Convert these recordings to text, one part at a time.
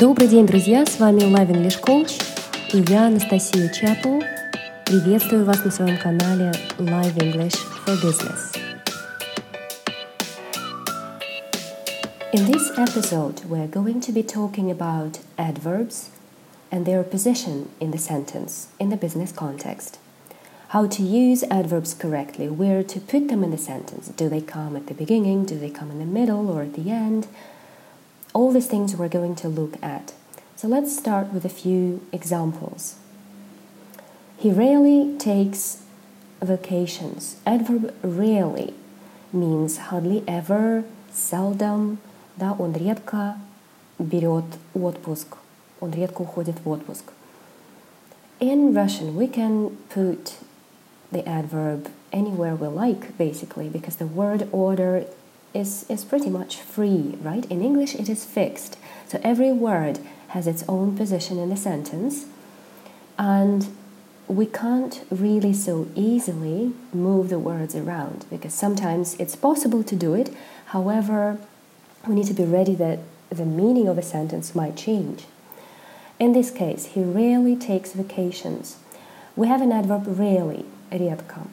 Добрый день, друзья! С вами Live English Coach и я, Анастасия Чапл. Приветствую вас на своем канале Live English for Business. In this episode, we're going to be talking about adverbs and their position in the sentence in the business context. How to use adverbs correctly, where to put them in the sentence. Do they come at the beginning? Do they come in the middle or at the end? all these things we're going to look at. So let's start with a few examples. He rarely takes vacations. Adverb rarely means hardly ever, seldom, да, он редко берет отпуск, он редко уходит в отпуск. In Russian, we can put the adverb anywhere we like, basically, because the word order is, is pretty much free, right? In English, it is fixed. So every word has its own position in the sentence, and we can't really so easily move the words around because sometimes it's possible to do it. However, we need to be ready that the meaning of a sentence might change. In this case, he rarely takes vacations. We have an adverb rarely, редко,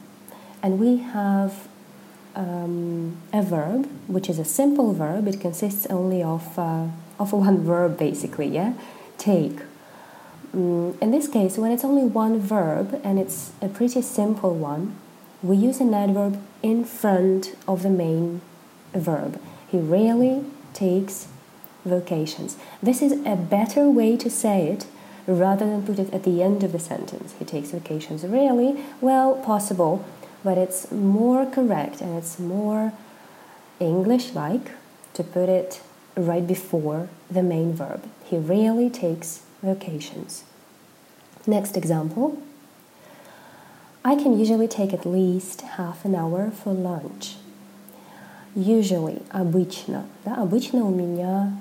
and we have um, a verb, which is a simple verb. It consists only of uh, of one verb, basically. Yeah, take. Um, in this case, when it's only one verb and it's a pretty simple one, we use an adverb in front of the main verb. He rarely takes vacations. This is a better way to say it rather than put it at the end of the sentence. He takes vacations rarely. Well, possible but it's more correct and it's more English like to put it right before the main verb. He rarely takes vacations. Next example. I can usually take at least half an hour for lunch. Usually, обычно, да, обычно у меня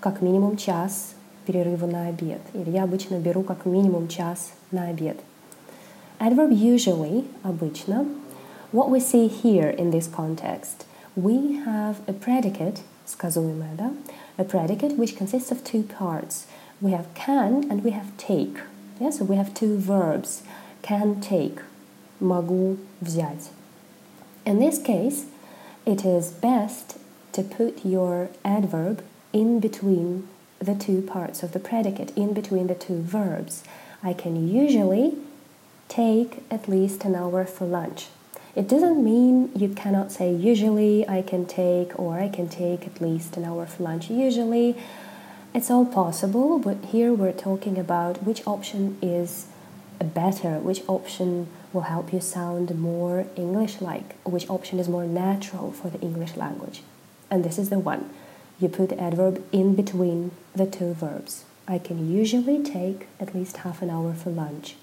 как минимум час перерыва на обед. Или я обычно беру как минимум час на обед. Adverb usually, обычно, what we see here in this context, we have a predicate, сказуемое, да? a predicate which consists of two parts. We have can and we have take. Yeah, so we have two verbs, can take, могу взять. In this case, it is best to put your adverb in between the two parts of the predicate, in between the two verbs. I can usually take at least an hour for lunch. It doesn't mean you cannot say usually I can take or I can take at least an hour for lunch. Usually it's all possible, but here we're talking about which option is better, which option will help you sound more English like, which option is more natural for the English language. And this is the one. You put the adverb in between the two verbs. I can usually take at least half an hour for lunch.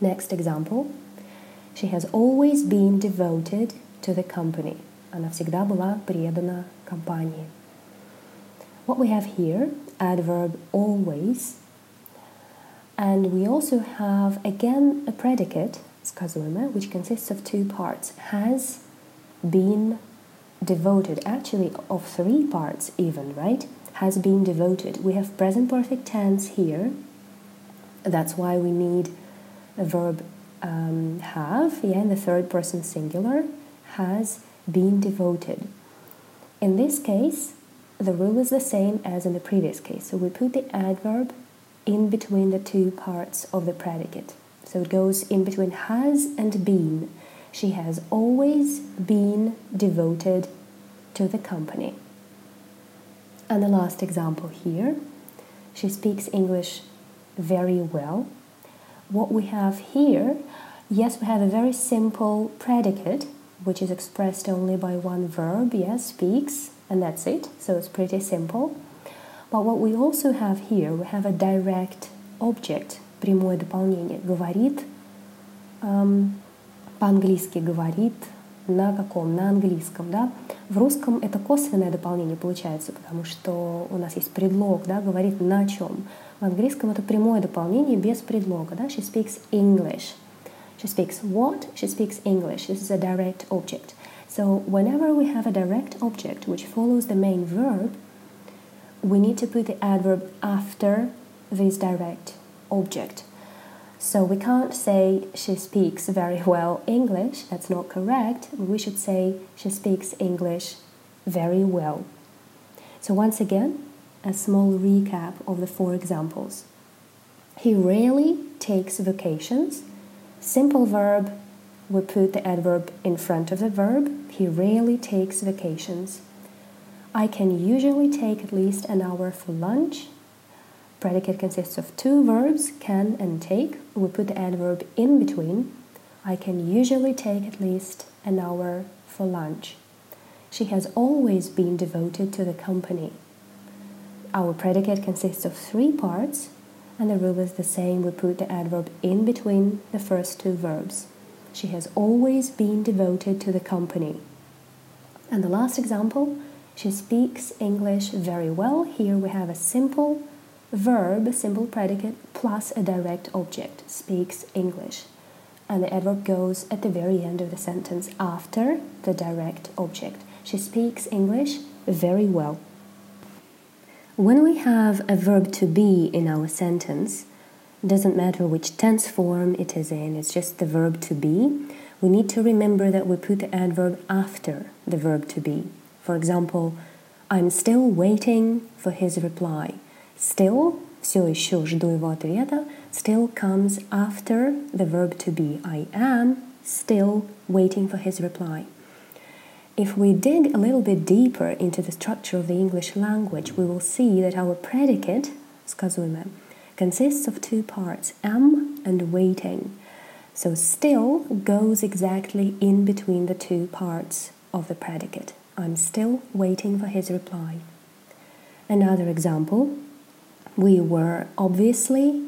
Next example. She has always been devoted to the company. Она всегда была предана компании. What we have here, adverb always, and we also have again a predicate, сказуемое, which consists of two parts, has been devoted, actually of three parts even, right? Has been devoted. We have present perfect tense here. That's why we need a verb um, have, yeah, in the third person singular, has been devoted. In this case, the rule is the same as in the previous case. So we put the adverb in between the two parts of the predicate. So it goes in between has and been. She has always been devoted to the company. And the last example here she speaks English very well what we have here, yes, we have a very simple predicate, which is expressed only by one verb, yes, speaks, and that's it. So it's pretty simple. But what we also have here, we have a direct object, прямое дополнение, говорит, um, по-английски говорит, на каком? На английском, да? В русском это косвенное дополнение получается, потому что у нас есть предлог, да, говорит на чем. В английском это прямое дополнение без предлога. Да? She speaks English. She speaks what? She speaks English. This is a direct object. So whenever we have a direct object which follows the main verb, we need to put the adverb after this direct object. So we can't say she speaks very well English, that's not correct. We should say she speaks English very well. So, once again, a small recap of the four examples. He rarely takes vacations. Simple verb, we put the adverb in front of the verb. He rarely takes vacations. I can usually take at least an hour for lunch. Predicate consists of two verbs, can and take. We put the adverb in between. I can usually take at least an hour for lunch. She has always been devoted to the company. Our predicate consists of three parts, and the rule is the same. We put the adverb in between the first two verbs. She has always been devoted to the company. And the last example, she speaks English very well. Here we have a simple verb, simple predicate, plus a direct object, speaks English. And the adverb goes at the very end of the sentence after the direct object. She speaks English very well. When we have a verb to be in our sentence, doesn't matter which tense form it is in, it's just the verb to be. We need to remember that we put the adverb after the verb to be. For example, I'm still waiting for his reply. Still, все еще жду его ответа, still comes after the verb to be. I am still waiting for his reply. If we dig a little bit deeper into the structure of the English language, we will see that our predicate, сказуемое, consists of two parts, am and waiting. So still goes exactly in between the two parts of the predicate. I'm still waiting for his reply. Another example, we were obviously,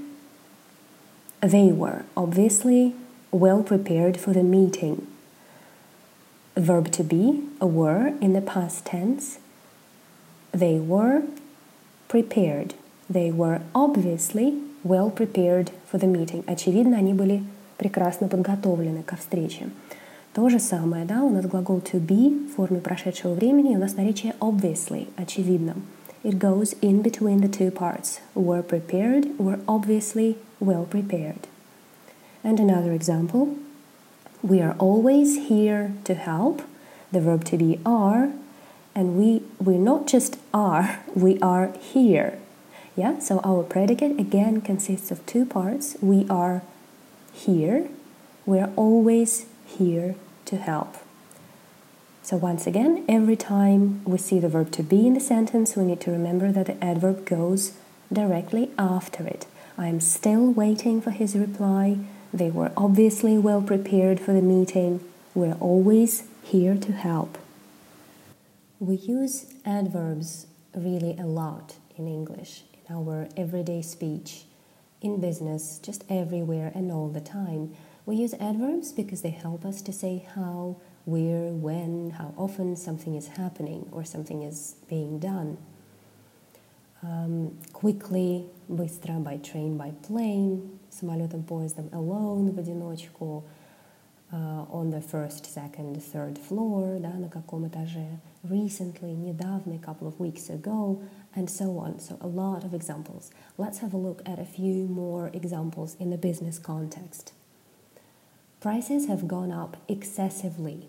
they were obviously well prepared for the meeting verb to be, a were in the past tense. They were prepared. They were obviously well prepared for the meeting. Очевидно, они были прекрасно подготовлены ко встрече. То же самое, да, у нас глагол to be в форме прошедшего времени, у нас наречие obviously, очевидно. It goes in between the two parts. Were prepared, were obviously well prepared. And another example, we are always here to help. The verb to be are, and we we're not just are, we are here. Yeah, so our predicate again consists of two parts. We are here. We are always here to help. So once again, every time we see the verb to be in the sentence, we need to remember that the adverb goes directly after it. I am still waiting for his reply. They were obviously well prepared for the meeting. We're always here to help. We use adverbs really a lot in English, in our everyday speech, in business, just everywhere and all the time. We use adverbs because they help us to say how, where, when, how often something is happening or something is being done Um, quickly, быстро, by train, by plane, самолетом, поездом, alone, в одиночку, uh, on the first, second, third floor, да, на каком этаже, recently, недавно, a couple of weeks ago, and so on. So a lot of examples. Let's have a look at a few more examples in the business context. Prices have gone up excessively.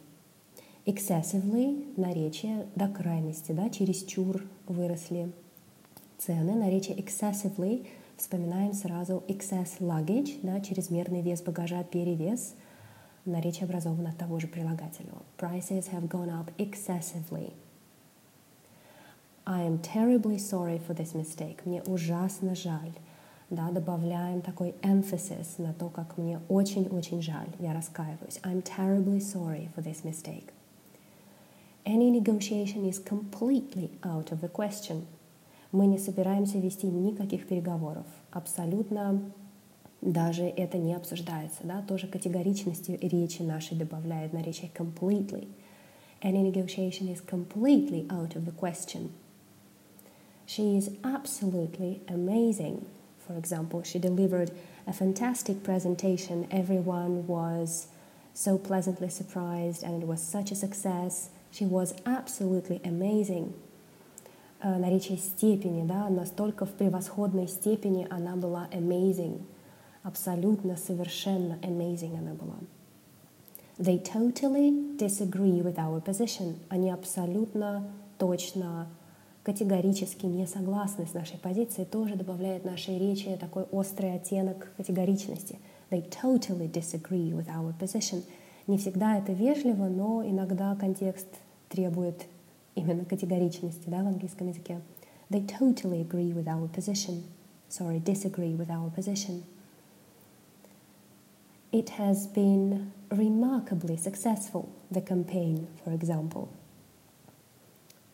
Excessively наречие до крайности, да, чересчур выросли Цены. Наречие excessively – вспоминаем сразу excess luggage, да, чрезмерный вес багажа, перевес. Наречие образовано от того же прилагательного. Prices have gone up excessively. I am terribly sorry for this mistake. Мне ужасно жаль. Да, добавляем такой emphasis на то, как мне очень-очень жаль. Я раскаиваюсь. I'm terribly sorry for this mistake. Any negotiation is completely out of the question. Мы не собираемся вести никаких переговоров. Абсолютно даже это не обсуждается. Да? Тоже категоричности речи нашей добавляет наречие completely. Any negotiation is completely out of the question. She is absolutely amazing. For example, she delivered a fantastic presentation. Everyone was so pleasantly surprised, and it was such a success. She was absolutely amazing. Э, наречие степени, да, настолько в превосходной степени она была amazing, абсолютно, совершенно amazing она была. They totally disagree with our position. Они абсолютно точно, категорически не согласны с нашей позицией, тоже добавляет нашей речи такой острый оттенок категоричности. They totally disagree with our position. Не всегда это вежливо, но иногда контекст требует именно категоричности да, в английском языке. They totally agree with our position. Sorry, disagree with our position. It has been remarkably successful, the campaign, for example.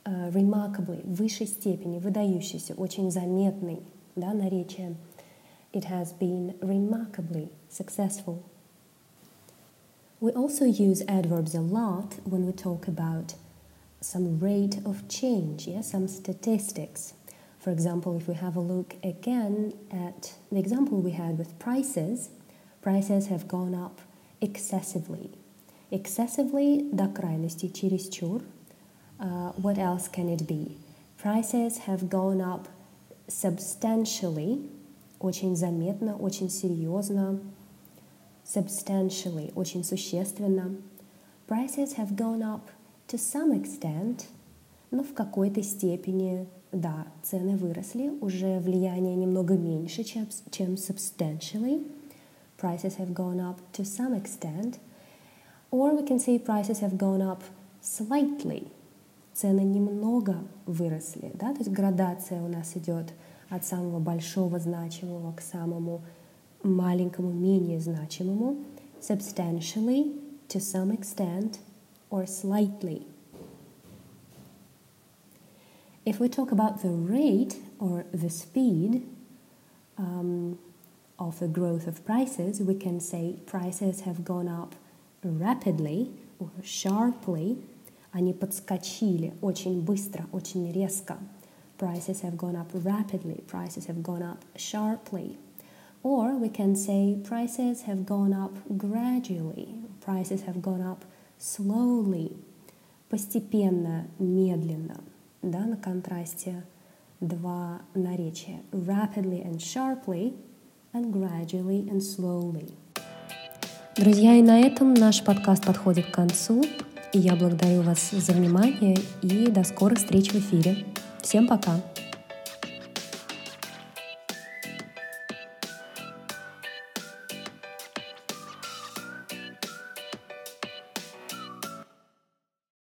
Uh, remarkably, в высшей степени, выдающийся, очень заметный, да, наречие. It has been remarkably successful. We also use adverbs a lot when we talk about some rate of change, yeah, some statistics. For example, if we have a look again at the example we had with prices, prices have gone up excessively. Excessively до крайности, чересчур. Uh, what else can it be? Prices have gone up substantially, очень заметно, очень серьезно. Substantially, очень существенно. Prices have gone up to some extent, но в какой-то степени, да, цены выросли, уже влияние немного меньше, чем, чем substantially. Prices have gone up to some extent. Or we can say prices have gone up slightly. Цены немного выросли, да, то есть градация у нас идет от самого большого значимого к самому маленькому, менее значимому. Substantially, to some extent, or slightly. If we talk about the rate or the speed um, of the growth of prices, we can say prices have gone up rapidly or sharply. Они подскочили очень быстро, очень резко. Prices have gone up rapidly. Prices have gone up sharply. Or we can say prices have gone up gradually. Prices have gone up slowly, постепенно, медленно, да, на контрасте два наречия rapidly and sharply and gradually and slowly. Друзья, и на этом наш подкаст подходит к концу. И я благодарю вас за внимание и до скорых встреч в эфире. Всем пока!